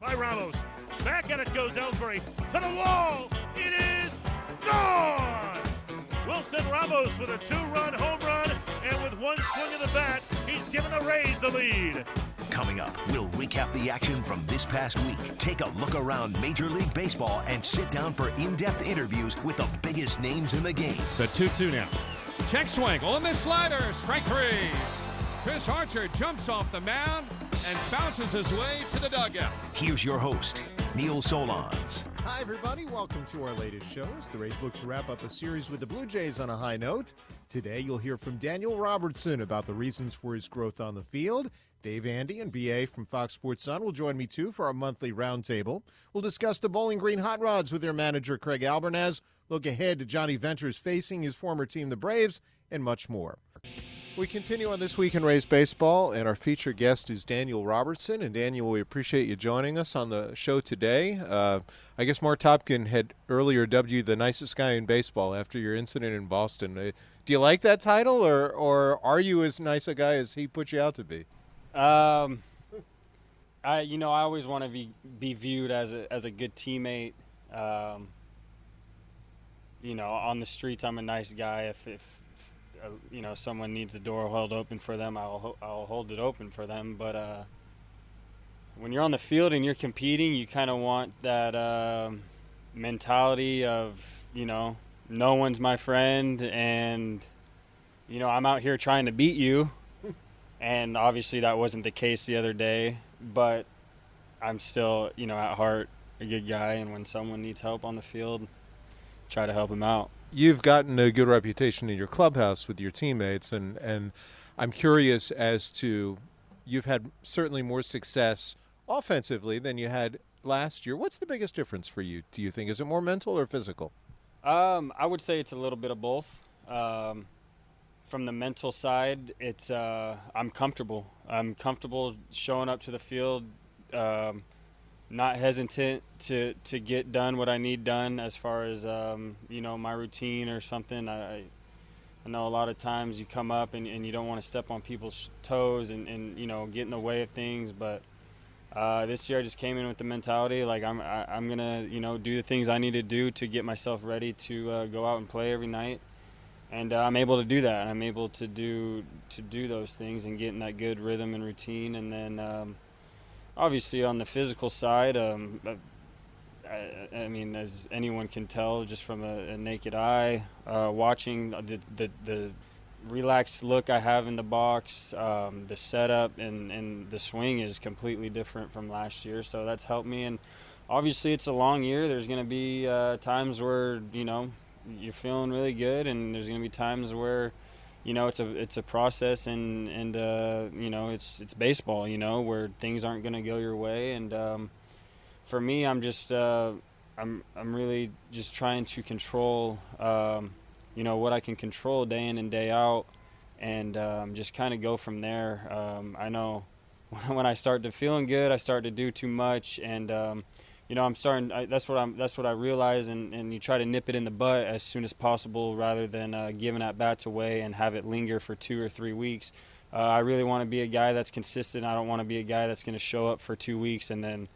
by Ramos. Back at it goes Ellsbury. To the wall. It is gone. Wilson Ramos with a two-run home run, and with one swing of the bat, he's given the Rays the lead. Coming up, we'll recap the action from this past week, take a look around Major League Baseball, and sit down for in depth interviews with the biggest names in the game. The 2 2 now. Check swing on the slider, strike three. Chris Archer jumps off the mound and bounces his way to the dugout. Here's your host, Neil Solondz. Hi, everybody. Welcome to our latest show as the Rays look to wrap up a series with the Blue Jays on a high note. Today, you'll hear from Daniel Robertson about the reasons for his growth on the field. Dave Andy and BA from Fox Sports Sun will join me too for our monthly roundtable. We'll discuss the Bowling Green Hot Rods with their manager, Craig Albernaz, look ahead to Jonny Venters facing his former team, the Braves, and much more. We continue on This Week in Rays Baseball, and our featured guest is Daniel Robertson. And Daniel, we appreciate you joining us on the show today. Uh, I guess Marc Topkin had earlier dubbed you the nicest guy in baseball after your incident in Boston. Uh, do you like that title, or, or are you as nice a guy as he put you out to be? Um, I you know I always want to be be viewed as a as a good teammate. Um, you know, on the streets, I'm a nice guy. If if uh, you know someone needs a door held open for them, I'll I'll hold it open for them. But uh, when you're on the field and you're competing, you kind of want that uh, mentality of you know no one's my friend, and you know I'm out here trying to beat you, and obviously that wasn't the case the other day. But I'm still you know at heart a good guy, and when someone needs help on the field, try to help him out you've gotten a good reputation in your clubhouse with your teammates, and and I'm curious as to you've had certainly more success offensively than you had last year. What's the biggest difference for you? Do you think is it more mental or physical? Um, I would say it's a little bit of both. Um, from the mental side, it's uh, I'm comfortable. I'm comfortable showing up to the field. Um, not hesitant to to get done what I need done as far as um, you know my routine or something. I I know a lot of times you come up and, and you don't want to step on people's toes and, and you know get in the way of things, but uh, this year I just came in with the mentality like I'm I, am gonna you know do the things I need to do to get myself ready to uh, go out and play every night, and uh, I'm able to do that. And I'm able to do to do those things and get in that good rhythm and routine, and then. Um, obviously on the physical side, um, I, I, mean, as anyone can tell just from a, a naked eye, uh, watching the, the, the relaxed look I have in the box, um, the setup and, and the swing is completely different from last year. So that's helped me. And obviously, it's a long year. There's going to be uh, times where you know you're feeling really good, and there's going to be times where you know it's a it's a process and and uh, you know it's it's baseball you know where things aren't going to go your way. And um, for me I'm just uh, I'm I'm really just trying to control um, you know what I can control day in and day out. And um, just kind of go from there. Um, I know when I start to feeling good I start to do too much. And um, you know, I'm starting. I, that's what I'm. That's what I realize, and, and you try to nip it in the butt as soon as possible, rather than uh, giving at bats away and have it linger for two or three weeks. Uh, I really want to be a guy that's consistent. I don't want to be a guy that's going to show up for two weeks and then,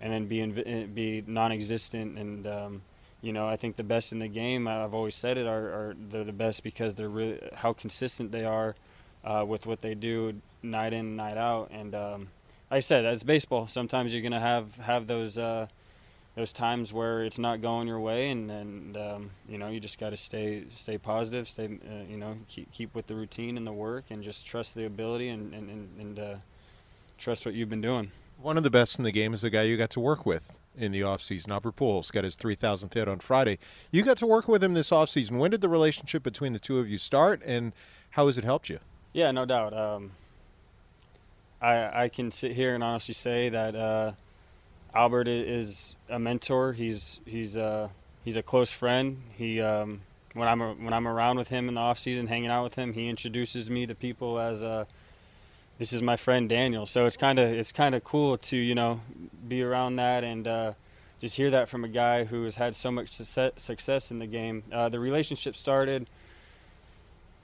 and then be inv- be non-existent. And um, you know, I think the best in the game. I've always said it are, are they're the best because they're really how consistent they are uh, with what they do night in night out. And um, like I said, that's baseball. Sometimes you're going to have have those those times where it's not going your way, and and um, you know you just got to stay stay positive, stay uh, you know keep keep with the routine and the work, and just trust the ability and and and, and uh, trust what you've been doing. One of the best in the game is the guy you got to work with in the offseason. Albert Pujols got his 3,000th hit on Friday. You got to work with him this offseason. When did the relationship between the two of you start, and how has it helped you? Yeah, no doubt. Um, I I can sit here and honestly say that uh, Albert is a mentor. He's he's uh, he's a close friend. He um, when I'm when I'm around with him in the off season, hanging out with him, he introduces me to people as uh, this is my friend Daniel. So it's kind of it's kind of cool to you know be around that and uh, just hear that from a guy who has had so much success in the game. Uh, the relationship started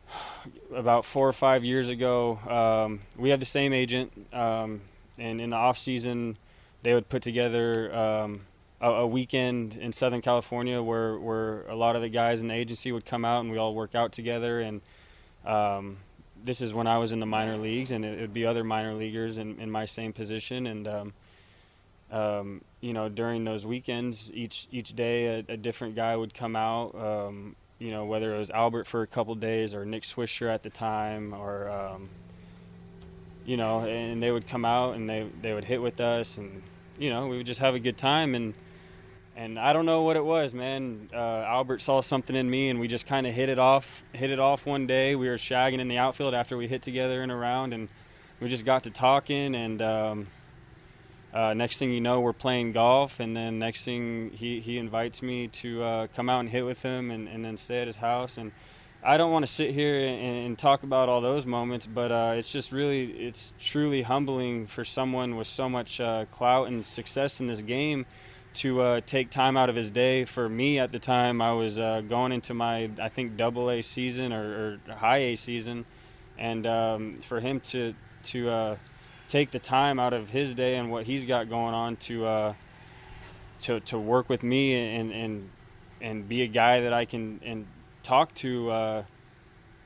about four or five years ago. Um, we have the same agent, um, and in the off season they would put together um, a, a, weekend in Southern California where where a lot of the guys in the agency would come out and we all work out together. And um, this is when I was in the minor leagues, and it would be other minor leaguers in, in my same position. And um, um, you know, during those weekends, each each day a, a different guy would come out. Um, you know, whether it was Albert for a couple days or Nick Swisher at the time, or um, you know, and they would come out and they they would hit with us, and you know, we would just have a good time and. And I don't know what it was, man. Uh, Albert saw something in me, and we just kind of hit it off. Hit it off one day. We were shagging in the outfield after we hit together in a round, and we just got to talking. And um, uh, next thing you know, we're playing golf, and then next thing he, he invites me to uh, come out and hit with him, and, and then stay at his house. And I don't want to sit here and, and, talk about all those moments, but uh, it's just really, it's truly humbling for someone with so much uh, clout and success in this game to uh, take time out of his day. For me at the time, I was uh, going into my, I think, double A season or, or high A season, and um, for him to to take the time out of his day and what he's got going on to uh, to to work with me and and and be a guy that I can and talk to uh,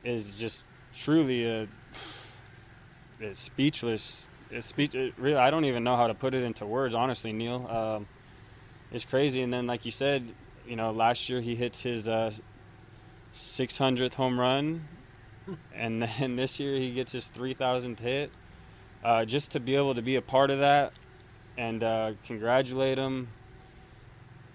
is just truly a, a speechless. A speech. Really, I don't even know how to put it into words. Honestly, Neil, um, it's crazy. And then, like you said, you know, last year he hits his uh, 600th home run, and then this year he gets his 3,000th hit uh, just to be able to be a part of that and uh, congratulate him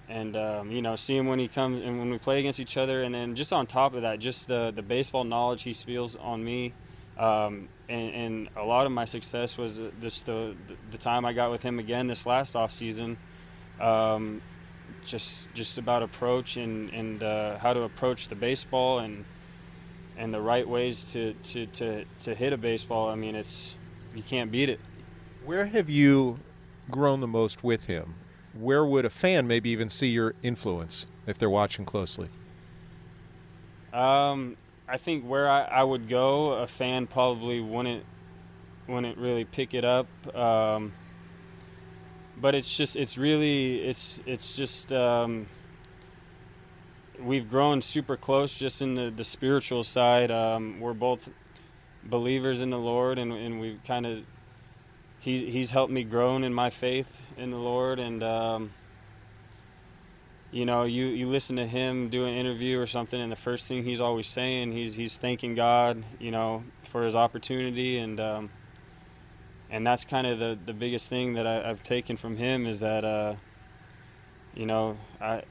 and um, you know see him when he comes and when we play against each other and then just on top of that just the, the baseball knowledge he spills on me um, and, and, a lot of my success was just the, the time I got with him again this last off season um, just just about approach and, and uh, how to approach the baseball and and the right ways to, to, to, to hit a baseball I mean it's you can't beat it. Where have you grown the most with him? Where would a fan maybe even see your influence if they're watching closely? Um, I think where I, I would go, a fan probably wouldn't wouldn't really pick it up. Um, but it's just it's really it's it's just um, we've grown super close just in the the spiritual side. Um, we're both believers in the Lord, and, and we've kind of he, he's helped me grow in my faith in the Lord, and um, you know, you, you listen to him do an interview or something, and the first thing he's always saying, he's he's thanking God, you know, for his opportunity, and um, and that's kind of the the biggest thing that I, have taken from him is that, uh, you know, I.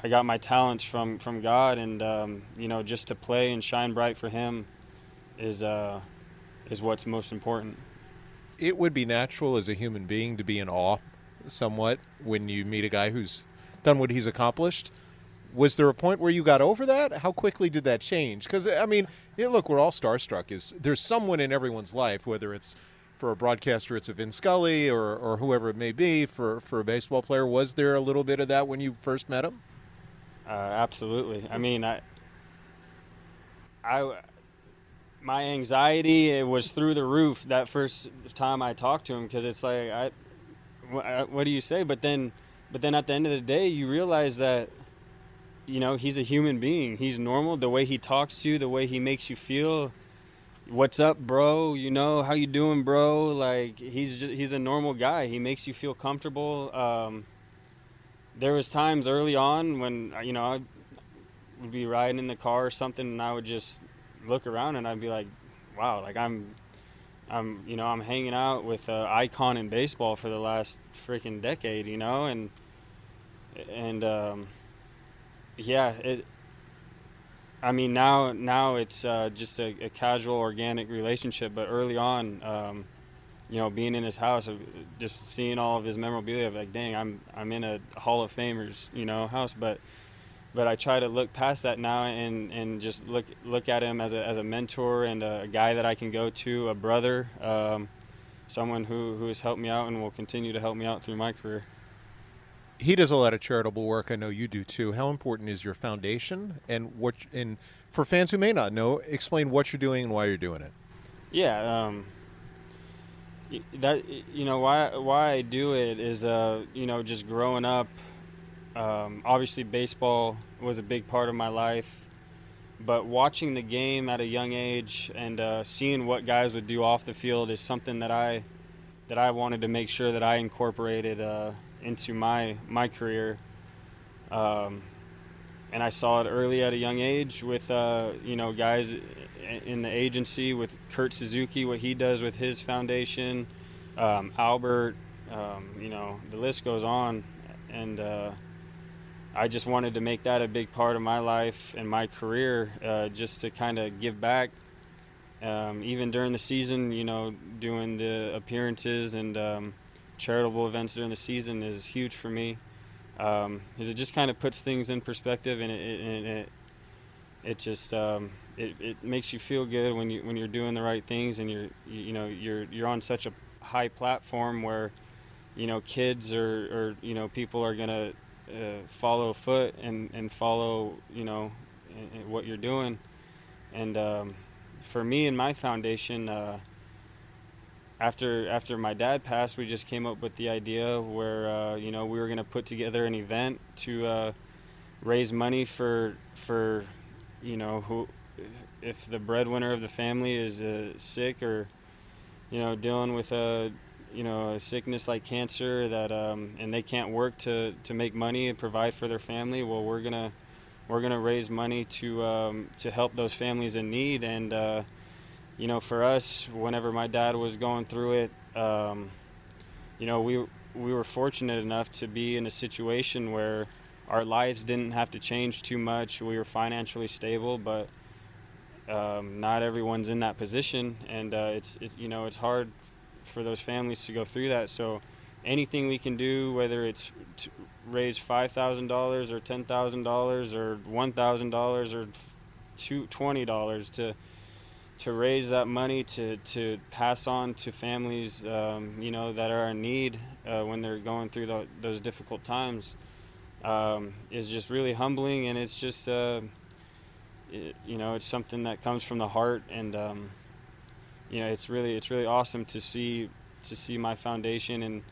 I got my talents from, from God, and um, you know, just to play and shine bright for Him, is uh, is what's most important. It would be natural as a human being to be in awe, somewhat, when you meet a guy who's done what he's accomplished. Was there a point where you got over that? How quickly did that change? Because I mean, yeah, look, we're all starstruck. Is there's someone in everyone's life, whether it's for a broadcaster, it's a Vin Scully or, or whoever it may be. For for a baseball player, was there a little bit of that when you first met him? Uh, absolutely. I mean, I, I my anxiety it was through the roof that first time I talked to him because it's like I, what do you say? But then, but then at the end of the day, you realize that, you know, he's a human being. He's normal. The way he talks to you, the way he makes you feel. What's up, bro? You know how you doing, bro? Like he's just, he's a normal guy. He makes you feel comfortable. Um, there was times early on when you know I would be riding in the car or something, and I would just look around and I'd be like, wow, like I'm, I'm, you know, I'm hanging out with an icon in baseball for the last freaking decade, you know, and, and, um, yeah, it, I mean, now, now it's uh, just a, a, casual, organic relationship, but early on, um, you know, being in his house, uh, just seeing all of his memorabilia, like, dang, I'm, I'm in a Hall of Famers, you know, house, but, but I try to look past that now and, and just look look at him as a, as a mentor and a, guy that I can go to, a brother, um, someone who, who has helped me out and will continue to help me out through my career. He does a lot of charitable work. I know you do too. How important is your foundation and what? And for fans who may not know, explain what you're doing and why you're doing it. Yeah, um, that you know why why I do it is uh you know just growing up um, obviously baseball was a big part of my life but watching the game at a young age and uh, seeing what guys would do off the field is something that I that I wanted to make sure that I incorporated uh, into my my career. Um, and I saw it early at a young age with uh, you know guys in the agency with Kurt Suzuki, what he does with his foundation, um, Albert, um, you know the list goes on, and uh, I just wanted to make that a big part of my life and my career, uh, just to kind of give back. Um, even during the season, you know, doing the appearances and um, charitable events during the season is huge for me um, is it just kind of puts things in perspective and it it, it, it just um, it, it makes you feel good when you when you're doing the right things and you're you, know you're you're on such a high platform where you know kids or, or you know people are gonna uh, follow foot and, and follow you know what you're doing. And um, for me and my foundation uh, after after my dad passed, we just came up with the idea where uh, you know we were going to put together an event to uh, raise money for for you know who if the breadwinner of the family is uh, sick or you know dealing with a you know a sickness like cancer that um, and they can't work to to make money and provide for their family. Well, we're gonna we're gonna raise money to um, to help those families in need and uh, you know, for us, whenever my dad was going through it, um, you know, we we were fortunate enough to be in a situation where our lives didn't have to change too much. We were financially stable, but um, not everyone's in that position, and uh, it's, it's you know it's hard for those families to go through that. So anything we can do, whether it's raise five thousand dollars or ten thousand dollars or one thousand dollars or two twenty dollars to to raise that money to, to pass on to families, um, you know, that are in need uh, when they're going through the, those difficult times um, is just really humbling, and it's just, uh, it, you know, it's something that comes from the heart, and um, you know, it's really it's really awesome to see to see my foundation and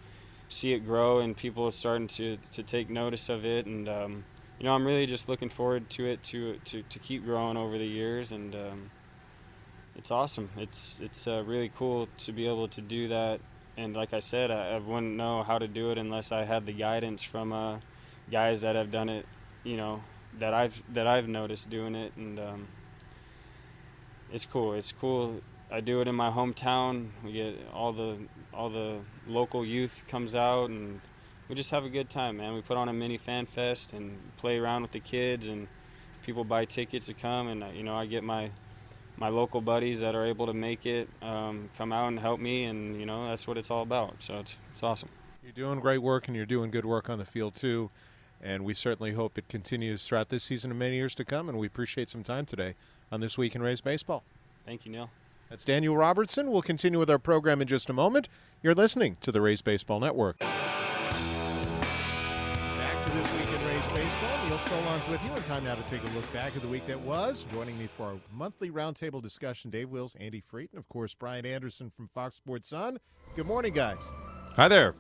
see it grow, and people starting to, to take notice of it, and um, you know, I'm really just looking forward to it to to, to keep growing over the years, and um, it's awesome. It's it's uh, really cool to be able to do that. And like I said, I, I, wouldn't know how to do it unless I had the guidance from uh, guys that have done it. You know, that I've that I've noticed doing it, and um, it's cool. It's cool. I do it in my hometown. We get all the all the local youth comes out, and we just have a good time, man. We put on a mini fan fest and play around with the kids, and people buy tickets to come, and you know I get my my local buddies that are able to make it um, come out and help me, and you know that's what it's all about. So it's it's awesome. You're doing great work, and you're doing good work on the field too. And we certainly hope it continues throughout this season and many years to come. And we appreciate some time today on this week in Rays baseball. Thank you, Neil. That's Daniel Robertson. We'll continue with our program in just a moment. You're listening to the Rays Baseball Network. Back to this week in Rays baseball. Neil Solondz with you, and time now to take a look back at the week that was. Joining me for our monthly roundtable discussion, Dave Wills, Andy Freed, and of course Brian Anderson from Fox Sports Sun. Good morning, guys. Hi there.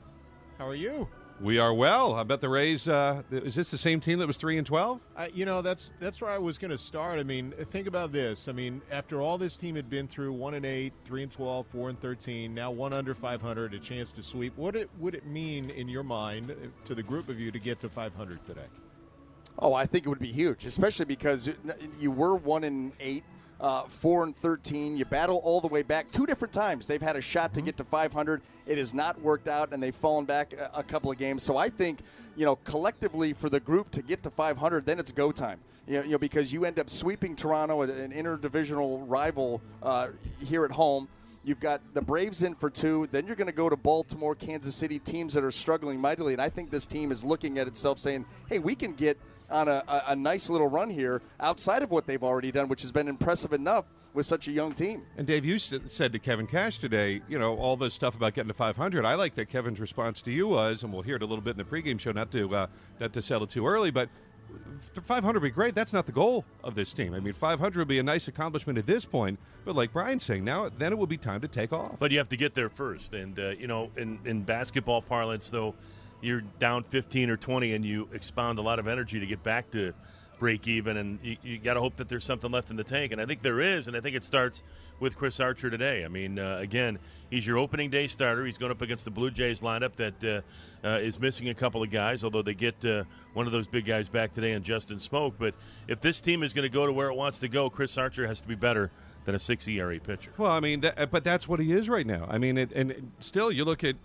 How are you? We are well. I bet the Rays. Uh, is this the same team that was three and twelve? Uh, you know, that's that's where I was going to start. I mean, think about this. I mean, after all this team had been through, one and eight, three and 12, four and thirteen, now one under five hundred, a chance to sweep. What it would it mean in your mind to the group of you to get to five hundred today? Oh, I think it would be huge, especially because you were one and eight uh, four and thirteen. You battle all the way back two different times. They've had a shot to get to 500. It has not worked out, and they've fallen back a, a couple of games. So I think you know collectively for the group to get to 500, then it's go time. You know, you know because you end up sweeping Toronto, an interdivisional rival uh, here at home. You've got the Braves in for two. Then you're going to go to Baltimore, Kansas City, teams that are struggling mightily. And I think this team is looking at itself saying, hey, we can get on a, a, a nice little run here outside of what they've already done, which has been impressive enough with such a young team. And Dave, you said to Kevin Cash today, you know, all this stuff about getting to 500. I like that Kevin's response to you was, and we'll hear it a little bit in the pregame show, not to uh, not to settle too early, but 500 would be great. That's not the goal of this team. I mean, 500 would be a nice accomplishment at this point, but like Brian's saying, now then it will be time to take off. But you have to get there first. And, uh, you know, in, in basketball parlance, though, you're down 15 or 20 and you expound a lot of energy to get back to break even, and you, you got to hope that there's something left in the tank. And I think there is, and I think it starts with Chris Archer today. I mean, uh, again, he's your opening day starter. He's going up against the Blue Jays lineup that uh, uh, is missing a couple of guys, although they get uh, one of those big guys back today in Justin Smoak But if this team is going to go to where it wants to go, Chris Archer has to be better than a six ERA pitcher. Well, I mean, that, but that's what he is right now. I mean, it, and still, you look at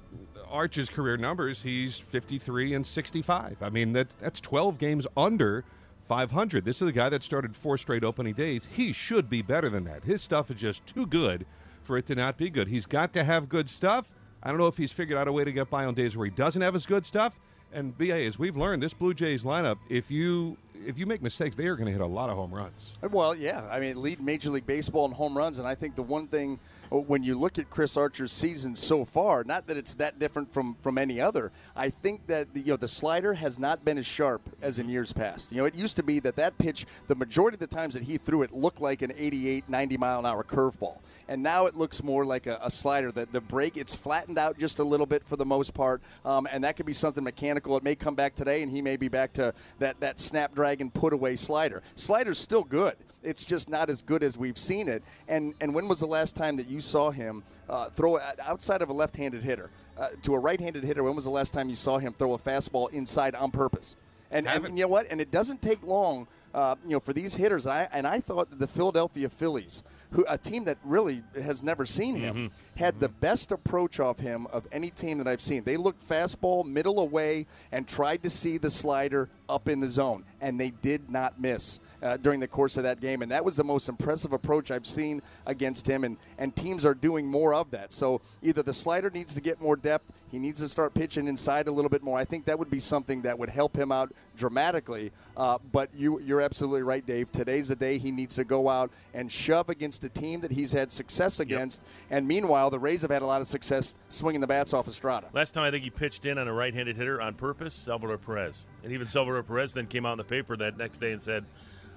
Archer's career numbers; he's 53 and 65. I mean, that that's 12 games under 500. This is a guy that started four straight opening days. He should be better than that. His stuff is just too good for it to not be good. He's got to have good stuff. I don't know if he's figured out a way to get by on days where he doesn't have his good stuff. And BA, as we've learned, this Blue Jays lineup, if you if you make mistakes, they are going to hit a lot of home runs. Well, yeah. I mean, lead Major League Baseball in home runs, and I think the one thing when you look at Chris Archer's season so far, not that it's that different from from any other, I think that you know the slider has not been as sharp as in years past. You know, it used to be that that pitch, the majority of the times that he threw it, looked like an 88, 90 mile an hour curveball, and now it looks more like a, a slider. That the break it's flattened out just a little bit for the most part, um, and that could be something mechanical. It may come back today, and he may be back to that that snapdragon put away slider. Slider's still good. It's just not as good as we've seen it. And and when was the last time that you saw him uh, throw outside of a left-handed hitter uh, to a right-handed hitter? When was the last time you saw him throw a fastball inside on purpose? And, and, and you know what? And it doesn't take long, uh, you know, for these hitters. I, and I thought that the Philadelphia Phillies, who a team that really has never seen him, mm-hmm. had mm-hmm. the best approach of him of any team that I've seen. They looked fastball middle away and tried to see the slider up in the zone, and they did not miss uh, during the course of that game. And that was the most impressive approach I've seen against him. And, and teams are doing more of that. So either the slider needs to get more depth, he needs to start pitching inside a little bit more. I think that would be something that would help him out dramatically. Uh, but you, you're absolutely right, Dave. Today's the day he needs to go out and shove against a team that he's had success against. Yep. And meanwhile, the Rays have had a lot of success swinging the bats off Estrada. Last time I think he pitched in on a right-handed hitter on purpose, Salvador Perez, and even Salvador Perez then came out in the paper that next day and said,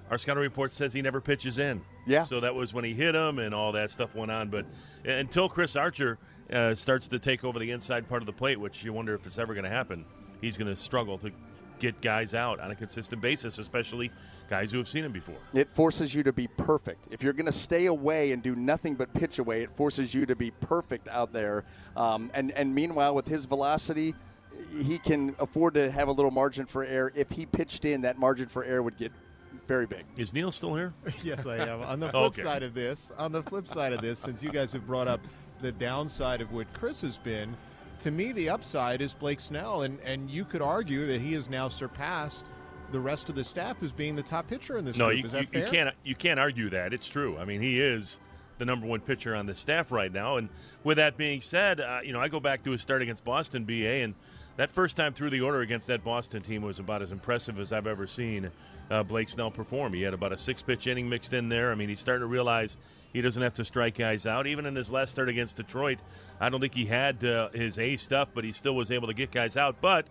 our scouting report says he never pitches in. Yeah. So that was when he hit him and all that stuff went on. But until Chris Archer uh, starts to take over the inside part of the plate, which you wonder if it's ever going to happen, he's going to struggle to get guys out on a consistent basis, especially guys who have seen him before. It forces you to be perfect. If you're going to stay away and do nothing but pitch away, it forces you to be perfect out there. Um, and, and meanwhile, with his velocity, he can afford to have a little margin for error. If he pitched in, that margin for error would get very big. Is Neil still here? yes, I am. On the flip okay. side of this, on the flip side of this, since you guys have brought up the downside of what Chris has been, to me the upside is Blake Snell, and and you could argue that he has now surpassed the rest of the staff as being the top pitcher in this no, group. You, is that you, fair? you can't you can't argue that. It's true. I mean, he is the number one pitcher on the staff right now. And with that being said, uh, you know, I go back to his start against Boston, BA, and that first time through the order against that Boston team was about as impressive as I've ever seen uh, Blake Snell perform. He had about a six pitch inning mixed in there. I mean, he's starting to realize he doesn't have to strike guys out. Even in his last start against Detroit, I don't think he had uh, his A stuff, but he still was able to get guys out. But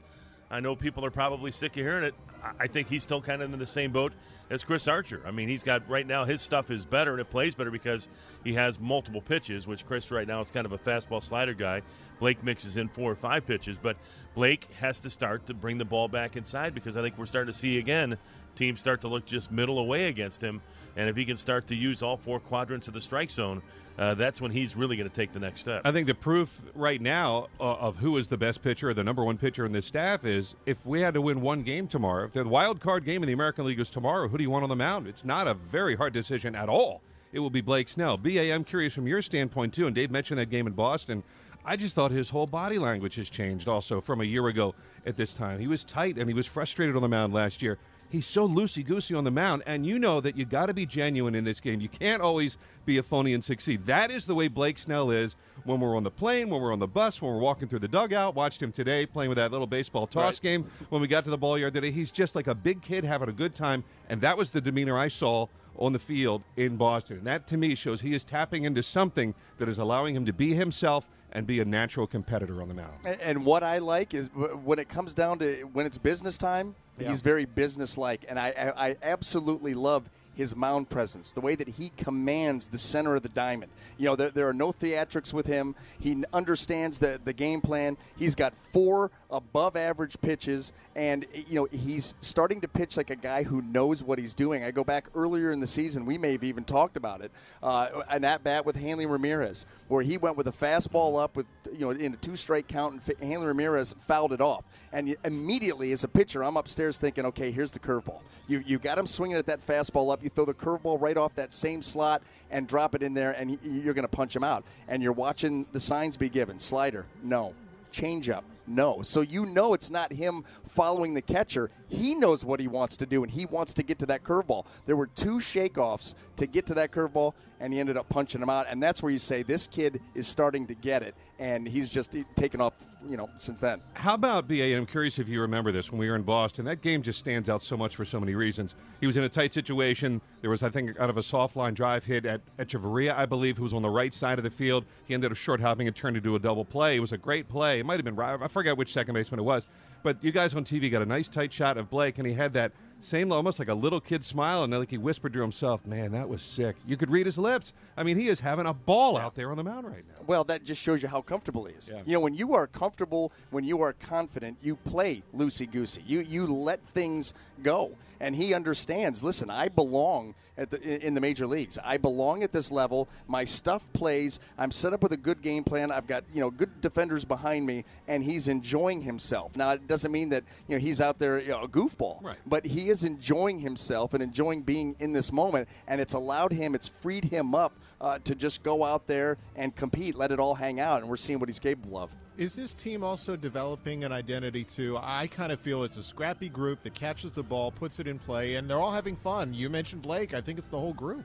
I know people are probably sick of hearing it. I think he's still kind of in the same boat as Chris Archer. I mean, he's got right now his stuff is better and it plays better because he has multiple pitches, which Chris right now is kind of a fastball slider guy. Blake mixes in four or five pitches, but Blake has to start to bring the ball back inside because I think we're starting to see again teams start to look just middle away against him. And if he can start to use all four quadrants of the strike zone, uh, that's when he's really going to take the next step. I think the proof right now uh, of who is the best pitcher the number one pitcher in this staff is if we had to win one game tomorrow, if the wild card game in the American League is tomorrow, who do you want on the mound? It's not a very hard decision at all. It will be Blake Snell. BA, I'm curious from your standpoint, too, and Dave mentioned that game in Boston. I just thought his whole body language has changed also from a year ago at this time. He was tight and he was frustrated on the mound last year. He's so loosey goosey on the mound, and you know that you got to be genuine in this game. You can't always be a phony and succeed. That is the way Blake Snell is when we're on the plane, when we're on the bus, when we're walking through the dugout. Watched him today playing with that little baseball toss right. game. When we got to the ball yard today, he's just like a big kid having a good time, and that was the demeanor I saw on the field in Boston. And that to me shows he is tapping into something that is allowing him to be himself and be a natural competitor on the mound. And- And what I like is when it comes down to when it's business time, he's very businesslike, and I, I, I absolutely love his mound presence, the way that he commands the center of the diamond. You know, there, there are no theatrics with him. He understands the, the game plan. He's got four above average pitches, and, you know, he's starting to pitch like a guy who knows what he's doing. I go back earlier in the season, we may have even talked about it, uh, an at bat with Hanley Ramirez, where he went with a fastball up with, you know, in a two strike count, and Hanley Ramirez fouled it off. And immediately, as a pitcher, I'm upstairs thinking, okay, here's the curveball. You, you got him swinging at that fastball up. You throw the curveball right off that same slot and drop it in there, and you're going to punch him out. And you're watching the signs be given. Slider, no. Changeup, no. So you know it's not him following the catcher. He knows what he wants to do, and he wants to get to that curveball. There were two shakeoffs to get to that curveball, and he ended up punching him out. And that's where you say this kid is starting to get it, and he's just taken off, you know, since then. How about BA? I'm curious if you remember this when we were in Boston. That game just stands out so much for so many reasons. He was in a tight situation. There was, I think, out of a soft line drive hit at Hechavarria, I believe, who was on the right side of the field. He ended up short hopping and turned into a double play. It was a great play. It might have been, forget which second baseman it was. But you guys on TV got a nice tight shot of Blake, and he had that same, almost like a little kid smile, and then like he whispered to himself, "Man, that was sick." You could read his lips. I mean, he is having a ball out there on the mound right now. Well, that just shows you how comfortable he is. Yeah. You know, when you are comfortable, when you are confident, you play loosey goosey. You you let things go, and he understands. Listen, I belong at the in the major leagues. I belong at this level. My stuff plays. I'm set up with a good game plan. I've got you know good defenders behind me, and he's enjoying himself. Now, it doesn't mean that you know he's out there you know, a goofball, Right. but he is enjoying himself and enjoying being in this moment, and it's allowed him. It's freed him up. Uh, to just go out there and compete, let it all hang out, and we're seeing what he's capable of. Is this team also developing an identity too? I kind of feel it's a scrappy group that catches the ball, puts it in play, and they're all having fun. You mentioned Blake. I think it's the whole group.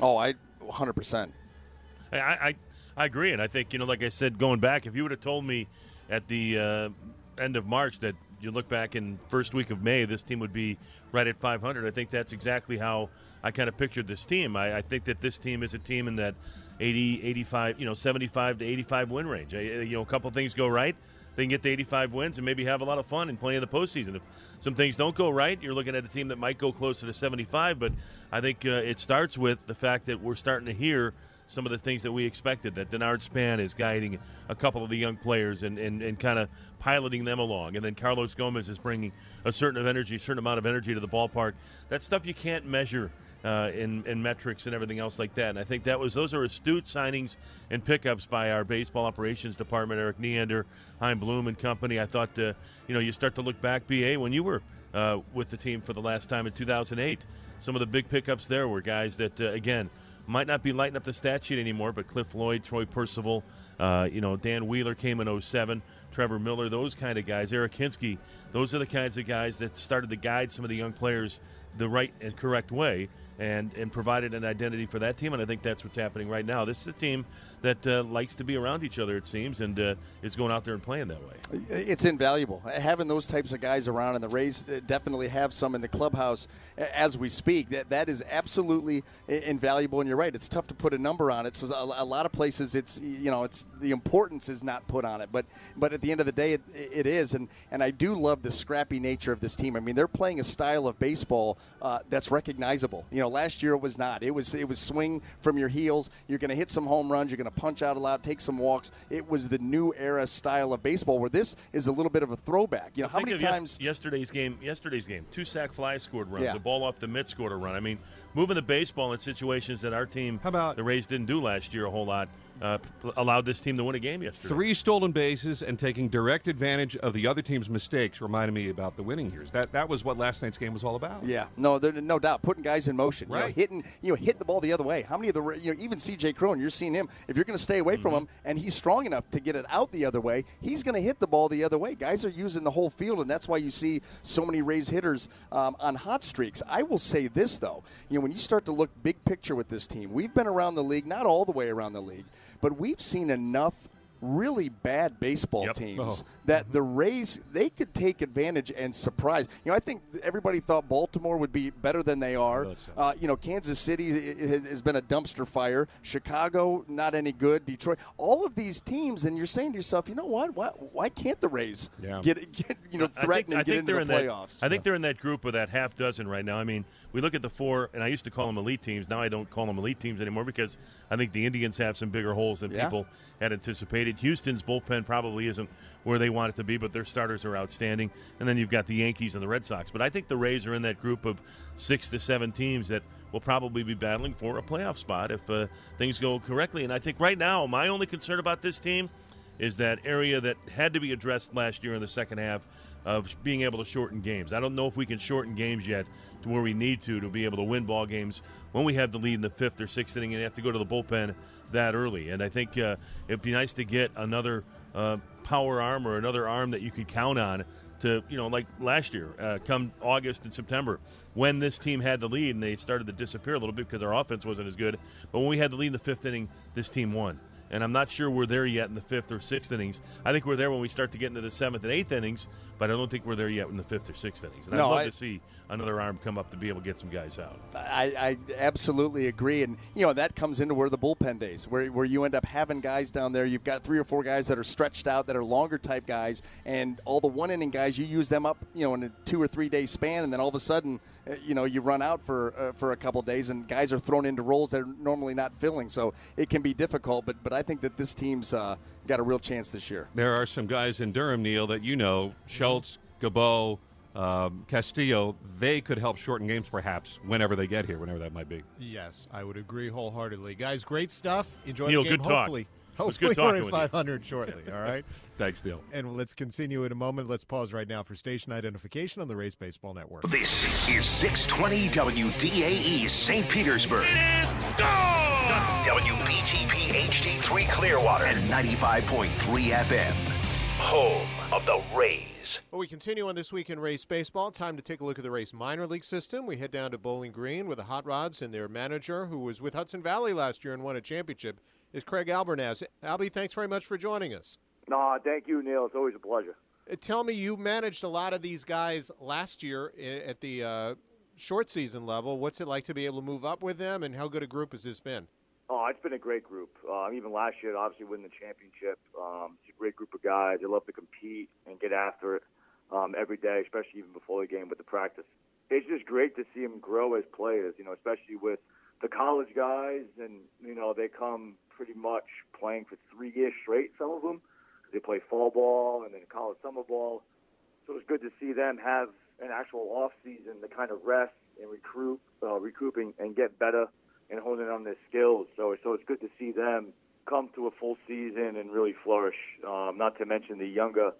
Oh, I 100%. I, I I agree, and I think you know, like I said, going back, if you would have told me at the uh, end of March that you look back in first week of May, this team would be right at 500. I think that's exactly how I kind of pictured this team. I, I think that this team is a team in that 80, 85, you know, 75 to 85 win range. You know, a couple things go right. They can get to 85 wins and maybe have a lot of fun and play in the postseason. If some things don't go right, you're looking at a team that might go closer to 75. But I think uh, it starts with the fact that we're starting to hear some of the things that we expected. That Denard Span is guiding a couple of the young players and, and, and kind of piloting them along. And then Carlos Gomez is bringing a certain of energy, a certain amount of energy to the ballpark. That's stuff you can't measure uh, in, in metrics and everything else like that. And I think that was those are astute signings and pickups by our baseball operations department, Erik Neander, Chaim Bloom and company. I thought, uh, you know, you start to look back, BA, when you were uh, with the team for the last time in 2008. Some of the big pickups there were guys that, uh, again, might not be lighting up the stat sheet anymore, but Cliff Floyd, Troy Percival, uh, you know, Dan Wheeler came in 07, Trevor Miller, those kind of guys, Eric Hinske, those are the kinds of guys that started to guide some of the young players the right and correct way and, and provided an identity for that team. And I think that's what's happening right now. This is a team that uh, likes to be around each other, it seems, and uh, is going out there and playing that way. It's invaluable having those types of guys around, and the Rays uh, definitely have some in the clubhouse as we speak. That that is absolutely invaluable, and you're right. It's tough to put a number on it. So a, a lot of places, it's you know, it's the importance is not put on it, but but at the end of the day, it, it is. And and I do love the scrappy nature of this team. I mean, they're playing a style of baseball uh, that's recognizable. You know, last year it was not. It was it was swing from your heels. You're going to hit some home runs. You're going to punch out a lot, take some walks. It was the new era style of baseball where this is a little bit of a throwback. You know, how many of yes- times? yesterday's game? Yesterday's game, two sack flies scored runs. Yeah. A ball off the mitt scored a run. I mean, moving the baseball in situations that our team, How about- the Rays, didn't do last year a whole lot, uh, allowed this team to win a game yesterday. Three stolen bases and taking direct advantage of the other team's mistakes reminded me about the winning years. That that was what last night's game was all about. Yeah, no, there, no doubt. Putting guys in motion, you know, Right. hitting, you know, hit the ball the other way. How many of the, you know, even C.J. Cron, you're seeing him. If you're going to stay away from him, and he's strong enough to get it out the other way, he's going to hit the ball the other way. Guys are using the whole field, and that's why you see so many Rays hitters um, on hot streaks. I will say this though, you know, when you start to look big picture with this team, we've been around the league, not all the way around the league, but we've seen enough really bad baseball Yep. teams Oh. that the Rays they could take advantage and surprise. You know, I think everybody thought Baltimore would be better than they are. so. Uh, you know, Kansas City i- i- has, has been a dumpster fire. Chicago not any good. Detroit, all of these teams, and you're saying to yourself, you know what? Why, why can't the Rays Yeah. get, get you know I threaten think, and I get think into they're the in playoffs? that. I think they're in that group of that half dozen right now. I mean, we look at the four, and I used to call them elite teams. Now I don't call them elite teams anymore because I think the Indians have some bigger holes than Yeah. people had anticipated. Houston's bullpen probably isn't where they want it to be, but their starters are outstanding. And then you've got the Yankees and the Red Sox. But I think the Rays are in that group of six to seven teams that will probably be battling for a playoff spot if uh, things go correctly. And I think right now, my only concern about this team is that area that had to be addressed last year in the second half of being able to shorten games. I don't know if we can shorten games yet to where we need to to be able to win ball games when we have the lead in the fifth or sixth inning and have to go to the bullpen that early. And I think uh, it'd be nice to get another uh, power arm or another arm that you could count on to you know like last year uh, come august and september when this team had the lead and they started to disappear a little bit because our offense wasn't as good. But when we had the lead in the fifth inning this team won. And i'm not sure we're there yet in the fifth or sixth innings. I think we're there when we start to get into the seventh and eighth innings but i don't think we're there yet in the fifth or sixth innings. And i'd love I- to see another arm come up to be able to get some guys out I, I absolutely agree, and you know that comes into where the bullpen days, where where you end up having guys down there. You've got three or four guys that are stretched out, that are longer type guys, and all the one inning guys, you use them up, you know, in a two or three day span, and then all of a sudden, uh, you know, you run out for uh, for a couple days, and guys are thrown into roles that are normally not filling, so it can be difficult. But but I think that this team's uh, got a real chance this year. There are some guys in Durham, Neil, that you know, Schultz, Gabo, um, Castillo. They could help shorten games, perhaps, whenever they get here, whenever that might be. Yes, I would agree wholeheartedly. Guys, great stuff. Enjoy Neil, the game. good talk. Hopefully, It was hopefully good talking we're at with you. 500 shortly. All right. Thanks, Neil. And let's continue in a moment. Let's pause right now for station identification on the Rays Baseball Network. This is 620 WDAE St. Petersburg. It is gone! WBTP HD3 Clearwater and 95.3 FM. Home of the Rays. Well, we continue on this week in Rays baseball. Time to take a look at the Rays minor league system. We head down to Bowling Green with the Hot Rods and their manager, who was with Hudson Valley last year and won a championship, is Craig Albernaz. Albie, thanks very much for joining us. No, thank you, Neil. It's always a pleasure. Uh, Tell me, you managed a lot of these guys last year at the uh, short season level. What's it like to be able to move up with them, and how good a group has this been? Oh, it's been a great group. Uh, even last year, obviously winning the championship. Um, it's a great group of guys. They love to compete and get after it um, every day, especially even before the game with the practice. It's just great to see them grow as players. You know, especially with the college guys, and you know they come pretty much playing for three years straight. Some of them they play fall ball and then college summer ball. So it's good to see them have an actual off season to kind of rest and recruit, uh, recouping and get better and honing on their skills. So so it's good to see them come to a full season and really flourish. Um, not to mention the younger,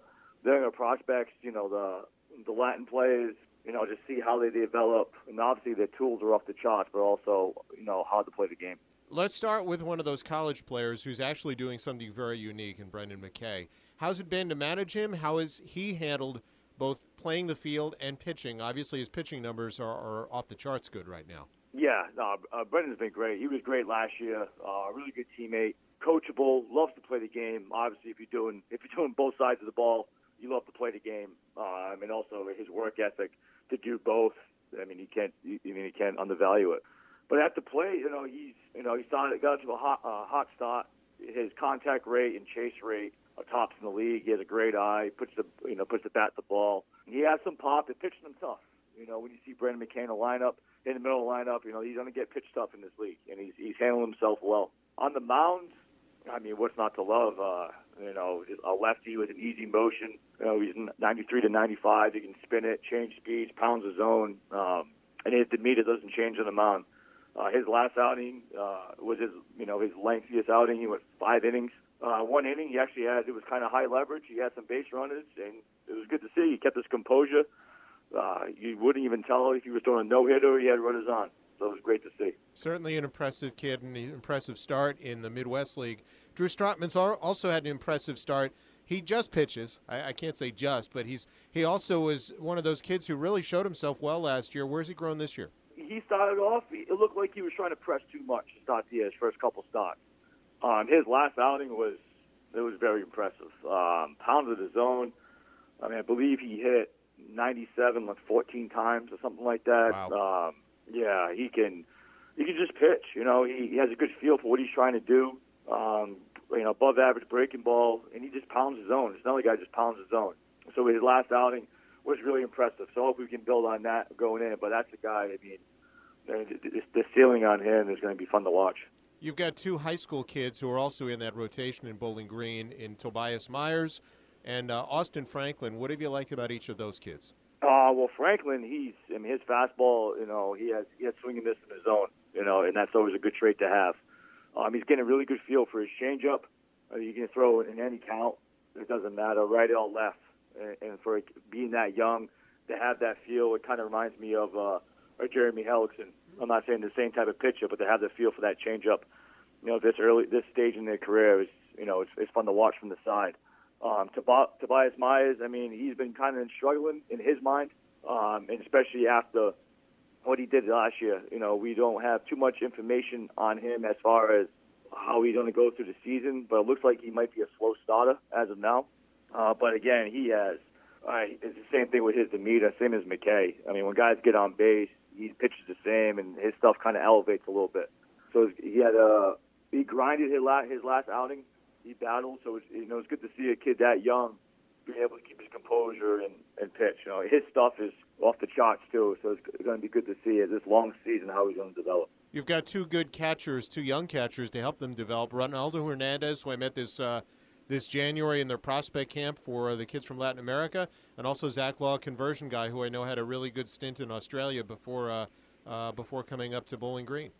the younger prospects. You know the the Latin players. You know just see how they develop, and obviously their tools are off the charts, but also you know how to play the game. Let's start with one of those college players who's actually doing something very unique in Brendan McKay. How's it been to manage him? How has he handled both playing the field and pitching? Obviously, his pitching numbers are, are off the charts good right now. Yeah, no, uh, Brendan's been great. He was great last year. Uh, really good teammate, coachable, loves to play the game. Obviously, if you're doing if you're doing both sides of the ball, you love to play the game. Um, and also his work ethic to do both. I mean, you can't you, I mean you can't undervalue it. But at the plate, you know, he's you know he started got to a hot uh, hot start. His contact rate and chase rate are tops in the league. He has a great eye. Puts the you know puts the bat the ball. He has some pop. They pitching him tough. You know, when you see Brendan McKay in lineup, in the middle of the lineup, you know he's going to get pitched tough in this league, and he's he's handling himself well on the mound. I mean, what's not to love? Uh, you know, a lefty with an easy motion. You know, he's 93 to 95. He can spin it, change speeds, pounds his zone, um, and his demeanor doesn't change on the mound. Uh, his last outing uh, was his, you know, his lengthiest outing. He went five innings. Uh, one inning, he actually had it was kind of high leverage. He had some base runners, and it was good to see. He kept his composure. Uh, you wouldn't even tell if he was throwing a no hitter he had runners on. So it was great to see. Certainly an impressive kid and an impressive start in the Midwest League. Drew Strotman's also had an impressive start. He just pitches. I, I can't say just, but he's he also was one of those kids who really showed himself well last year. Where's he grown this year? he started off, it looked like he was trying to press too much to start the first couple starts. Um, his last outing was It was very impressive. Um, pounded the zone. I mean, I believe he hit 97 like 14 times or something like that. Wow. Um, yeah, he can. He can just pitch. You know, he, he has a good feel for what he's trying to do. Um, you know, above average breaking ball, and he just pounds his zone. It's another guy just pounds his zone. So his last outing was really impressive. So I hope we can build on that going in. But that's the guy. I mean, the ceiling on him is going to be fun to watch. You've got two high school kids who are also in that rotation in Bowling Green in Tobias Myers and uh, Austin Franklin. What have you liked about each of those kids? Uh, well, Franklin, he's I mean his fastball, you know, he has he has swing and miss in his zone, you know, and that's always a good trait to have. Um, he's getting a really good feel for his changeup. Uh, you can throw it in any count; it doesn't matter, right or left. And, and for being that young, to have that feel, it kind of reminds me of uh, Jeremy Hellickson. I'm not saying the same type of pitcher, but to have the feel for that changeup, you know, this early this stage in their career is you know it's, it's fun to watch from the side. Um, Tob- Tobias Myers, I mean, he's been kind of struggling in his mind, um, and especially after what he did last year. You know, we don't have too much information on him as far as how he's going to go through the season, but it looks like he might be a slow starter as of now. Uh, but again, he has. Uh, it's the same thing with his demeanor, same as McKay. I mean, when guys get on base, he pitches the same, and his stuff kind of elevates a little bit. So he had a he grinded his last his last outing. He battled, so it's, you know it's good to see a kid that young be able to keep his composure and, and pitch. You know, his stuff is off the charts too, so it's going to be good to see it this long season how he's going to develop. You've got two good catchers, two young catchers to help them develop. Ronaldo Hernandez, who I met this uh, this January in their prospect camp for uh, the kids from Latin America, and also Zach Law, conversion guy, who I know had a really good stint in Australia before uh, uh, before coming up to Bowling Green.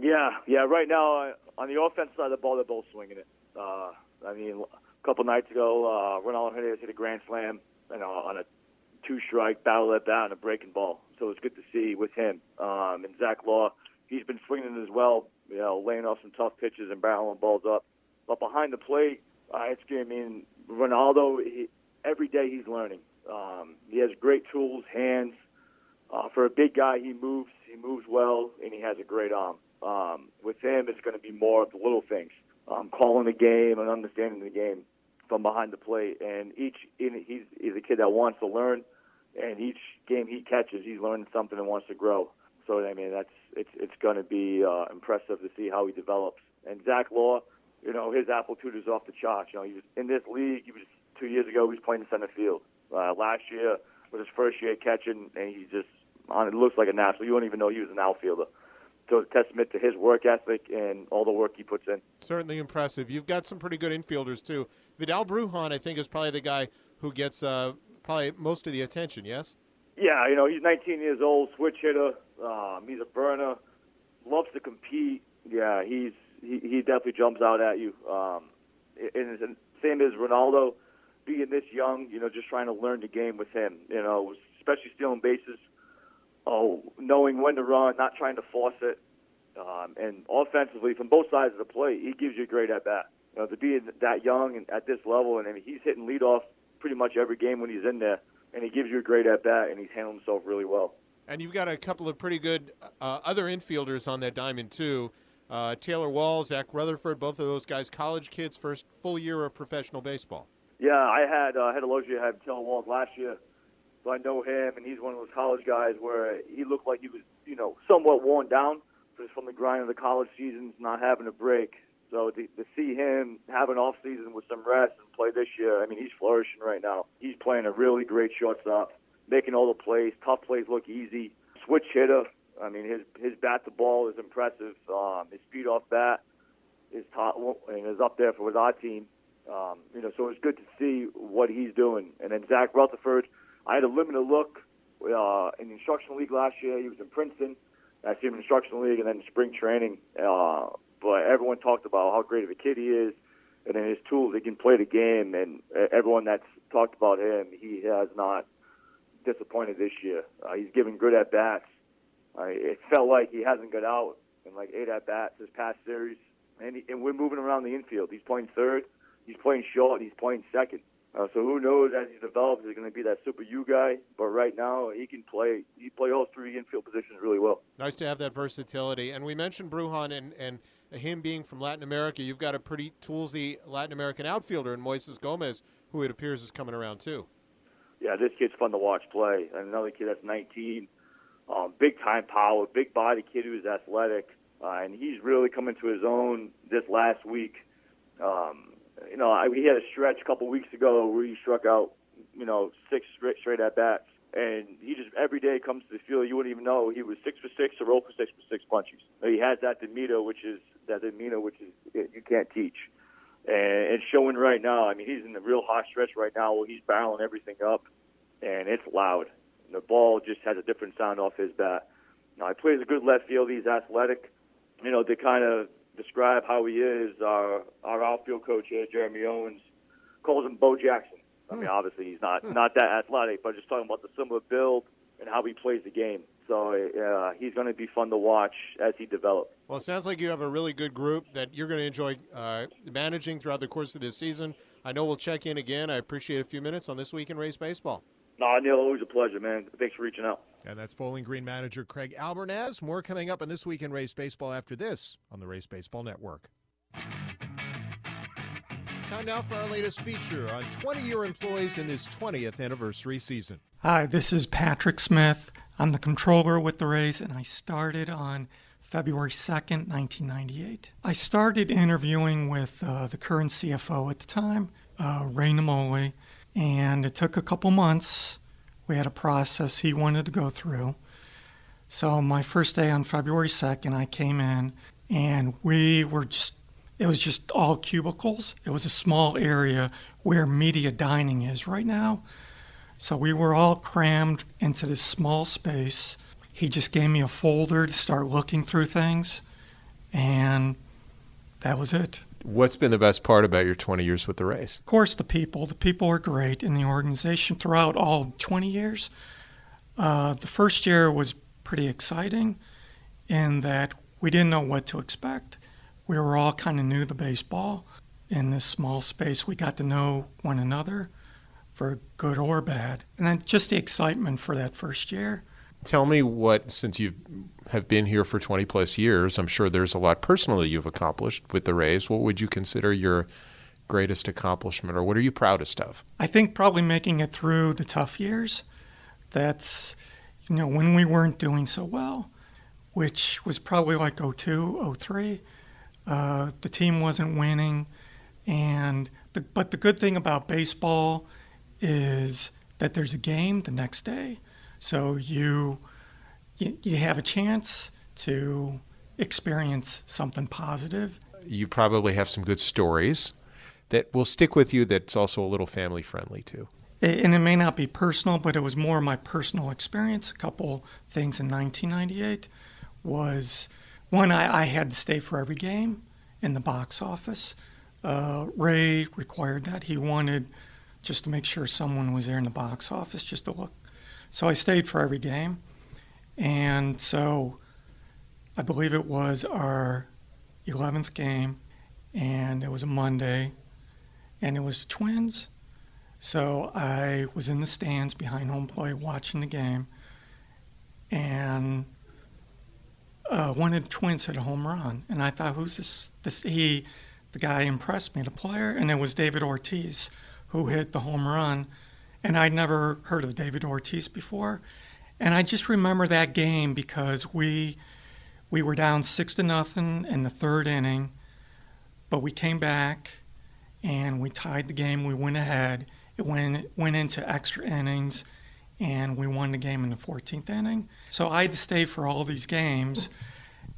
Yeah, yeah. Right now, uh, on the offense side of the ball, they're both swinging it. Uh, I mean, a couple nights ago, uh, Ronaldo Hernandez hit a grand slam, you know, on a two-strike battle at bat and a breaking ball. So it's good to see with him. Um, and Zach Law, he's been swinging as well, you know, laying off some tough pitches and barreling balls up. But behind the plate, uh, it's I mean, Ronaldo, he, every day he's learning. Um, he has great tools, hands. Uh, for a big guy, he moves. He moves well, and he has a great arm. Um, with him, it's going to be more of the little things, um, calling the game and understanding the game from behind the plate. And each, he's, he's a kid that wants to learn, and each game he catches, he's learning something and wants to grow. So I mean, that's it's it's going to be uh, impressive to see how he develops. And Zach Law, you know, his aptitude is off the charts. You know, he was in this league. He was two years ago. He was playing in center field. Uh, last year was his first year catching, and he just on it looks like a national. You don't even know he was an outfielder. A testament to his work ethic and all the work he puts in. Certainly impressive. You've got some pretty good infielders too. Vidal Brujan, I think, is probably the guy who gets uh, probably most of the attention. Yes. Yeah, you know, he's 19 years old, switch hitter. Um, he's a burner, loves to compete. Yeah, he's he, he definitely jumps out at you. Um, and, and same as Ronaldo, being this young, you know, just trying to learn the game with him. You know, especially stealing bases. Oh, knowing when to run, not trying to force it, um, and offensively from both sides of the plate, he gives you a great at bat. You know, to be that young and at this level, and I mean, he's hitting leadoff pretty much every game when he's in there, and he gives you a great at bat, and he's handling himself really well. And you've got a couple of pretty good uh, other infielders on that diamond too. Uh, Taylor Walls, Zach Rutherford, both of those guys, college kids, first full year of professional baseball. Yeah, I had uh, had a luxury. I had Taylor Walls last year, so I know him, and he's one of those college guys where he looked like he was, you know, somewhat worn down just from the grind of the college seasons, not having a break. So to, to see him have an off season with some rest and play this year, I mean, he's flourishing right now. He's playing a really great shortstop, making all the plays. Tough plays look easy. Switch hitter. I mean, his his bat to ball is impressive. Um, his speed off bat is top and is up there for with our team. Um, you know, so it's good to see what he's doing. And then Zach Rutherford, I had a limited look uh, in the instructional league last year. He was in Princeton. I see him in instructional league and then spring training. Uh, but everyone talked about how great of a kid he is, and then his tools. He can play the game, and everyone that's talked about him, he has not disappointed this year. Uh, he's given good at bats. Uh, it felt like he hasn't got out in like eight at bats this past series, and, he, and we're moving around the infield. He's playing third, he's playing short, he's playing second. Uh, so who knows as he develops, he's going to be that super U guy. But right now, he can play. He play all three infield positions really well. Nice to have that versatility. And we mentioned Brujan and and him being from Latin America, you've got a pretty toolsy Latin American outfielder in Moises Gomez, who it appears is coming around too. Yeah, this kid's fun to watch play. And another kid that's 19, um, big time power, big body kid who's athletic, uh, and he's really coming to his own this last week. Um, you know, I, he had a stretch a couple weeks ago where he struck out, you know, six straight, straight at bats and he just every day comes to the field. You wouldn't even know he was six for six or roll for six for six punches. He has that demeanor, which is that demeanor, which is you can't teach, and it's showing right now. I mean, he's in the real hot stretch right now where he's barreling everything up, and it's loud. And the ball just has a different sound off his bat. Now he plays a good left field. He's athletic. You know, to kind of describe how he is, our our outfield coach here, Jeremy Owens, calls him Bo Jackson. I mean, obviously he's not not that athletic, but just talking about the similar build and how he plays the game. So uh, he's going to be fun to watch as he develops. Well, it sounds like you have a really good group that you're going to enjoy uh, managing throughout the course of this season. I know we'll check in again. I appreciate a few minutes on this week in Rays baseball. No, Neil, always a pleasure, man. Thanks for reaching out. And that's Bowling Green manager Craig Albernaz. More coming up in this week in Rays baseball after this on the Rays Baseball Network. Time now for our latest feature on 20 year employees in this 20th anniversary season. Hi, this is Patrick Smith. I'm the controller with the Rays, and I started on February 2nd, 1998. I started interviewing with uh, the current CFO at the time, uh, Ray Namoli, and it took a couple months. We had a process he wanted to go through. So, my first day on February 2nd, I came in, and we were just it was just all cubicles. It was a small area where media dining is right now. So we were all crammed into this small space. He just gave me a folder to start looking through things, and that was it. What's been the best part about your 20 years with the Rays? Of course, the people. The people are great in the organization throughout all 20 years. Uh, the first year was pretty exciting in that we didn't know what to expect we were all kind of new to baseball in this small space. We got to know one another for good or bad. And then just the excitement for that first year. Tell me what, since you have been here for 20 plus years, I'm sure there's a lot personally you've accomplished with the Rays. What would you consider your greatest accomplishment or what are you proudest of? I think probably making it through the tough years. That's, you know, when we weren't doing so well, which was probably like 02, 03 uh, the team wasn't winning, and the, but the good thing about baseball is that there's a game the next day, so you you, you have a chance to experience something positive. You probably have some good stories that will stick with you. That's also a little family friendly too. And it may not be personal, but it was more my personal experience. A couple things in 1998 was one, I, I had to stay for every game in the box office. Uh, Ray required that. He wanted just to make sure someone was there in the box office just to look. So I stayed for every game. And so I believe it was our 11th game, and it was a Monday, and it was the Twins. So I was in the stands behind home plate watching the game, and uh, one of the twins hit a home run, and I thought, who's this? This he, the guy impressed me, the player, and it was David Ortiz who hit the home run, and I'd never heard of David Ortiz before, and I just remember that game because we we were down six to nothing in the third inning, but we came back and we tied the game. We went ahead. It went went into extra innings and we won the game in the 14th inning. So I had to stay for all these games.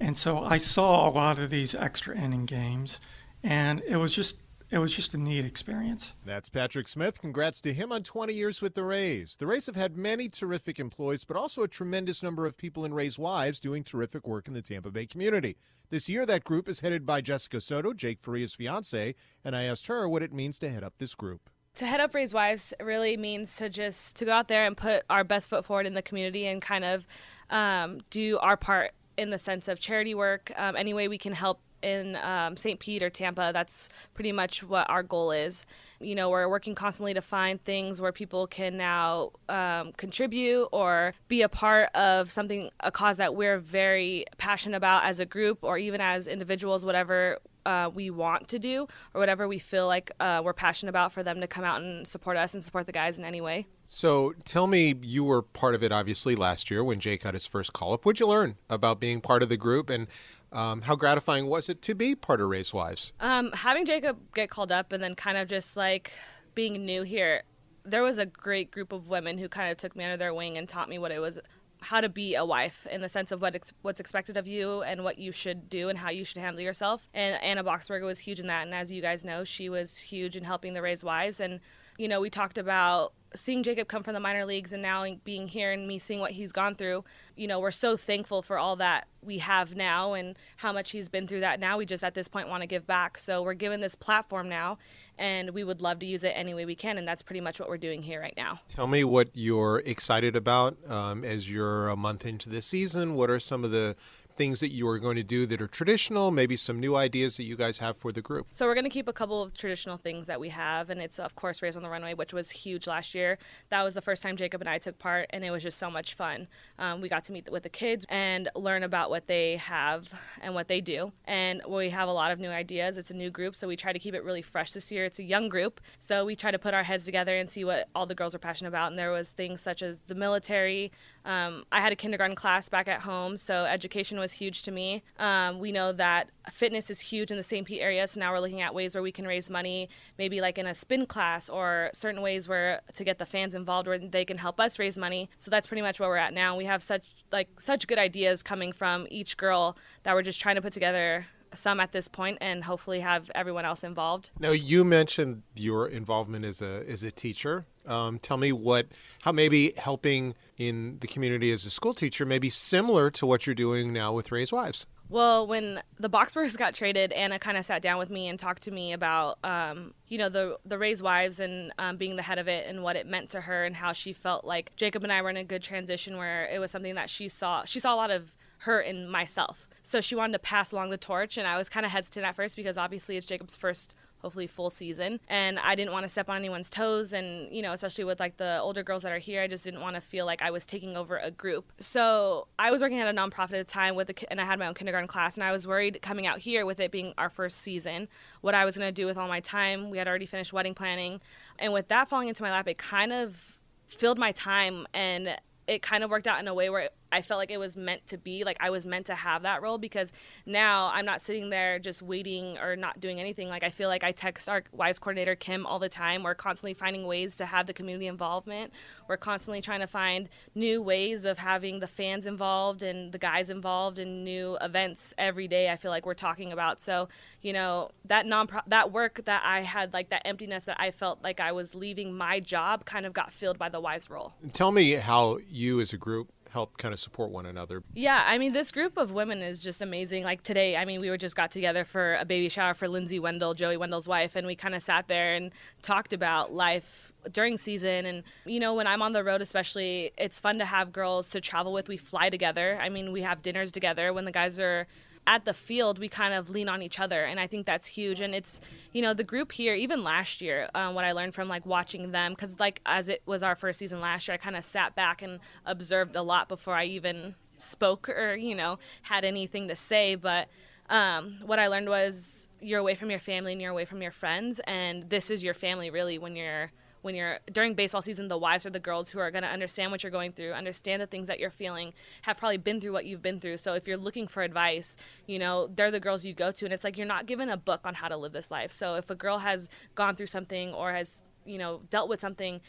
And so I saw a lot of these extra inning games, and it was just it was just a neat experience. That's Patrick Smith. Congrats to him on 20 years with the Rays. The Rays have had many terrific employees, but also a tremendous number of people in Rays wives doing terrific work in the Tampa Bay community. This year, that group is headed by Jessica Soto, Jake Faria's fiance, and I asked her what it means to head up this group to head up Rays Wives really means to just to go out there and put our best foot forward in the community and kind of um, do our part in the sense of charity work, um, any way we can help in um, St. Pete or Tampa. That's pretty much what our goal is. You know, we're working constantly to find things where people can now um, contribute or be a part of something, a cause that we're very passionate about as a group or even as individuals, whatever uh, we want to do or whatever we feel like uh, we're passionate about for them to come out and support us and support the guys in any way. So tell me, you were part of it obviously last year when Jake got his first call up. What'd you learn about being part of the group and um, how gratifying was it to be part of Rays Wives? Um, having Jacob get called up and then kind of just like being new here, there was a great group of women who kind of took me under their wing and taught me what it was how to be a wife in the sense of what ex- what's expected of you and what you should do and how you should handle yourself. And Anna Boxberger was huge in that. And as you guys know, she was huge in helping the Rays wives. And you know, we talked about seeing Jacob come from the minor leagues and now being here and me seeing what he's gone through, you know, we're so thankful for all that we have now and how much he's been through that. Now we just at this point want to give back. So we're given this platform now and we would love to use it any way we can. And that's pretty much what we're doing here right now. Tell me what you're excited about um, as you're a month into the season. What are some of the things that you are going to do that are traditional, maybe some new ideas that you guys have for the group? So we're going to keep a couple of traditional things that we have, and it's of course Rays on the Runway, which was huge last year. That was the first time Jacob and I took part, and it was just so much fun. Um, we got to meet with the kids and learn about what they have and what they do, and we have a lot of new ideas. It's a new group, so we try to keep it really fresh this year. It's a young group, so we try to put our heads together and see what all the girls are passionate about. And there was things such as the military. Um, I had a kindergarten class back at home, so education was huge to me. Um, we know that fitness is huge in the St. Pete area, so now we're looking at ways where we can raise money, maybe like in a spin class or certain ways where to get the fans involved where they can help us raise money. So that's pretty much where we're at now. We have such like such good ideas coming from each girl that we're just trying to put together some at this point and hopefully have everyone else involved. Now you mentioned your involvement as a as a teacher. Um, tell me what how maybe helping in the community as a school teacher may be similar to what you're doing now with Rays Wives. Well, when the Boxbergs got traded, Anna kind of sat down with me and talked to me about, um, you know, the the Rays Wives and um, being the head of it and what it meant to her and how she felt like Jacob and I were in a good transition where it was something that she saw. She saw a lot of her and myself. So she wanted to pass along the torch, and I was kind of hesitant at first because obviously it's Jacob's first hopefully full season. And I didn't want to step on anyone's toes. And, you know, especially with like the older girls that are here, I just didn't want to feel like I was taking over a group. So I was working at a nonprofit at the time with, a, and I had my own kindergarten class. And I was worried coming out here with it being our first season, what I was going to do with all my time. We had already finished wedding planning. And with that falling into my lap, it kind of filled my time and it kind of worked out in a way where I felt like it was meant to be. Like I was meant to have that role because now I'm not sitting there just waiting or not doing anything. Like I feel like I text our wives coordinator Kim all the time. We're constantly finding ways to have the community involvement. We're constantly trying to find new ways of having the fans involved and the guys involved in new events every day. I feel like we're talking about. So you know that non that work that I had like that emptiness that I felt like I was leaving my job kind of got filled by the wives role. Tell me how you as a group help kind of support one another. Yeah, I mean, this group of women is just amazing. Like today, I mean, we were just got together for a baby shower for Lindsay Wendle, Joey Wendle's wife, and we kind of sat there and talked about life during season. And, you know, when I'm on the road, especially, it's fun to have girls to travel with. We fly together. I mean, we have dinners together when the guys are at the field, we kind of lean on each other, and I think that's huge. And it's, you know, the group here, even last year, um, what I learned from like watching them, because like as it was our first season last year, I kind of sat back and observed a lot before I even spoke or you know had anything to say. But um, what I learned was you're away from your family and you're away from your friends, and this is your family really when you're when you're during baseball season, the wives are the girls who are going to understand what you're going through, understand the things that you're feeling, have probably been through what you've been through. So if you're looking for advice, you know, they're the girls you go to. And it's like you're not given a book on how to live this life. So if a girl has gone through something or has, you know, dealt with something,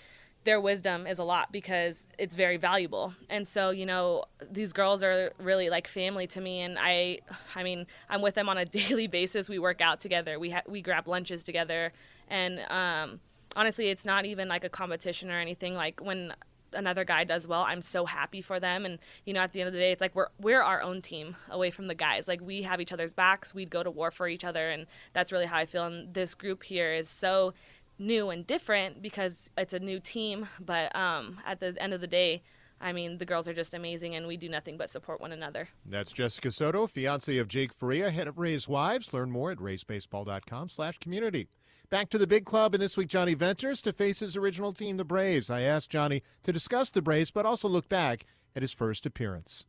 their wisdom is a lot because it's very valuable. And so, you know, these girls are really like family to me and I I mean, I'm with them on a daily basis. We work out together. We ha- we grab lunches together and um honestly, it's not even like a competition or anything. Like when another guy does well, I'm so happy for them. And you know, at the end of the day, it's like we're we're our own team away from the guys. Like we have each other's backs. We'd go to war for each other, and that's really how I feel. And this group here is so new and different because it's a new team. But um, at the end of the day. I mean, the girls are just amazing, and we do nothing but support one another. That's Jessica Soto, fiance of Jake Faria, head of Rays Wives. Learn more at raysbaseball.com slash community. Back to the big club, and this week Jonny Venters to face his original team, the Braves. I asked Jonny to discuss the Braves, but also look back at his first appearance.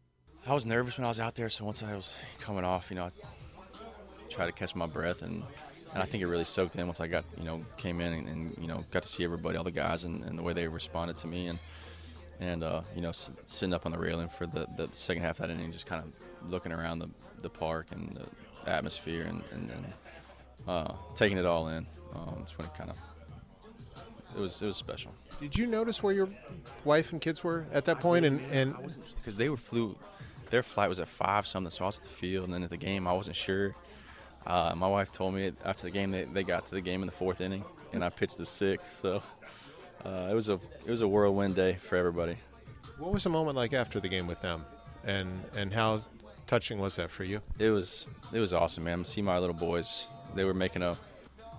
I was nervous when I was out there, so once I was coming off, you know, I tried to catch my breath, and, and I think it really soaked in once I got, you know, came in and, and you know, got to see everybody, all the guys, and, and the way they responded to me, and and uh, you know, s- sitting up on the railing for the, the second half of that inning, just kind of looking around the, the park and the atmosphere, and, and, and uh, taking it all in. Um, it's when it kind of it was it was special. Did you notice where your wife and kids were at that point? And, and because they were flew, their flight was at five something, so I was at the field, and then at the game I wasn't sure. Uh, my wife told me after the game they, they got to the game in the fourth inning, and I pitched the sixth, so uh, it was a it was a whirlwind day for everybody. what was the moment like after the game with them? And, and how touching was that for you? It was it was awesome, man. See my little boys, they were making a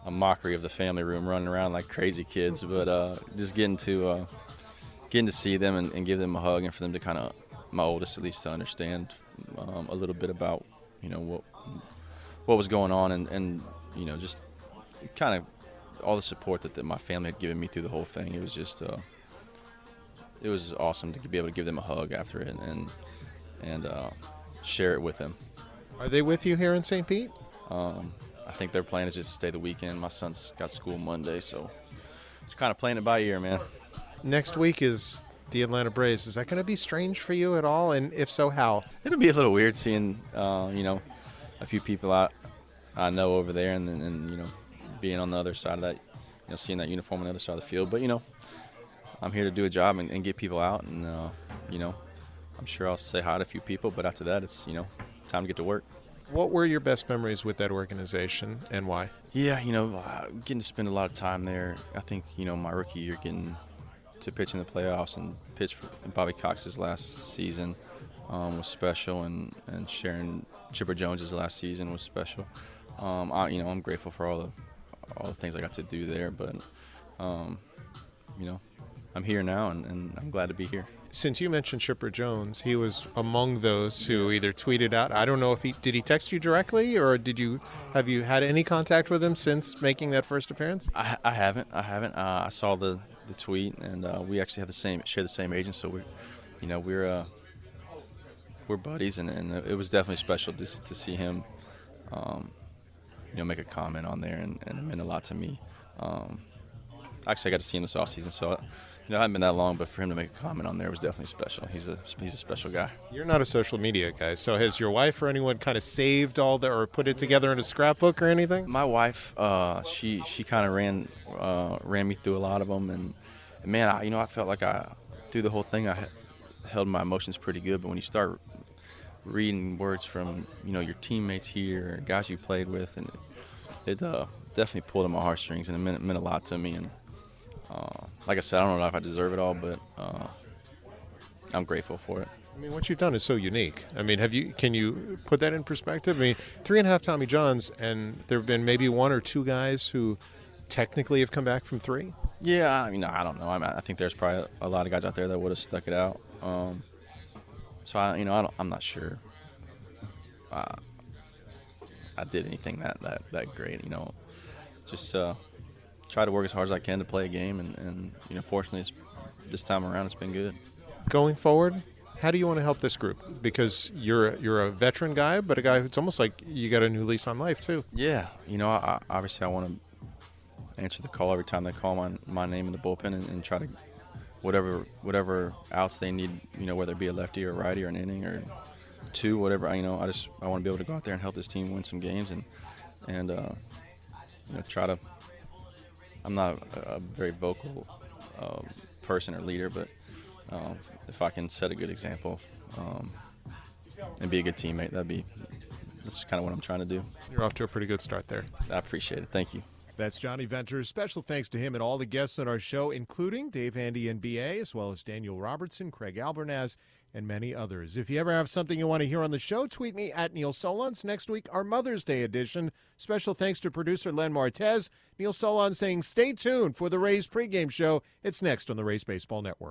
a mockery of the family room, running around like crazy kids, but uh, just getting to uh, getting to see them and, and give them a hug, and for them to kind of my oldest at least to understand um, a little bit about you know what what was going on, and, and you know just kind of all the support that, that my family had given me through the whole thing. It was just uh, it was awesome to be able to give them a hug after it and and uh, share it with them. Are they with you here in St. Pete? Um, I think their plan is just to stay the weekend. My son's got school Monday, so just kind of playing it by ear, man. Next week is the Atlanta Braves. Is that going to be strange for you at all? And if so, how? It'll be a little weird seeing, uh, you know, a few people I, I know over there, and, and, you know, being on the other side of that, you know, seeing that uniform on the other side of the field. But you know, I'm here to do a job and, and get people out, and uh, you know, I'm sure I'll say hi to a few people. But after that, it's you know, time to get to work. What were your best memories with that organization and why? Yeah, you know, uh, getting to spend a lot of time there. I think you know my rookie year, getting to pitch in the playoffs and pitch for Bobby Cox's last season um, was special, and, and sharing Chipper Jones's last season was special. Um, I, you know, I'm grateful for all the all the things I got to do there, but um, you know, I'm here now, and, and I'm glad to be here. Since you mentioned Chipper Jones, he was among those who either tweeted out. I don't know if he did he text you directly or did you have you had any contact with him since making that first appearance? I, I haven't. I haven't. Uh, I saw the, the tweet, and uh, we actually have the same share the same agent, so we're, you know, we're uh, we're buddies, and, and it was definitely special just to see him, um, you know, make a comment on there, and, and it meant a lot to me. Um, actually, I got to see him this offseason, so you know, it hadn't been that long, but for him to make a comment on there was definitely special. He's a he's a special guy. You're not a social media guy, so has your wife or anyone kind of saved all the or put it together in a scrapbook or anything? My wife, uh, she she kind of ran uh, ran me through a lot of them, and, and man, I, you know, I felt like I through the whole thing I held my emotions pretty good. But when you start reading words from you know your teammates here, guys you played with, and it, it uh, definitely pulled at my heartstrings, and it meant, meant a lot to me. And uh, like I said, I don't know if I deserve it all, but uh, I'm grateful for it. I mean, what you've done is so unique. I mean, have you? Can you put that in perspective? I mean, three and a half Tommy Johns, and there have been maybe one or two guys who technically have come back from three. Yeah, I mean, I don't know. I, mean, I think there's probably a lot of guys out there that would have stuck it out. Um, so I, you know, I don't, I'm not sure. Uh, I did anything that, that, that great. You know, just uh, try to work as hard as I can to play a game, and, and you know, fortunately, it's, this time around, it's been good. Going forward, how do you want to help this group? Because you're you're a veteran guy, but a guy who's almost like you got a new lease on life too. Yeah, you know, I, I- obviously I want to answer the call every time they call my my name in the bullpen and, and try to whatever whatever outs they need, you know, whether it be a lefty or a righty or an inning or two, whatever. You know, I just I want to be able to go out there and help this team win some games and and uh, you know try to. I'm not a, a very vocal um, person or leader, but um, if I can set a good example um, and be a good teammate, that'd be that's kind of what I'm trying to do. You're off to a pretty good start there. I appreciate it. Thank you. That's Jonny Venters. Special thanks to him and all the guests on our show, including Dave Andy and BA, as well as Daniel Robertson, Craig Albernaz, and many others. If you ever have something you want to hear on the show, tweet me at Neil Solondz. Next week, our Mother's Day edition. Special thanks to producer Len Martez. Neil Solondz saying stay tuned for the Rays pregame show. It's next on the Rays Baseball Network.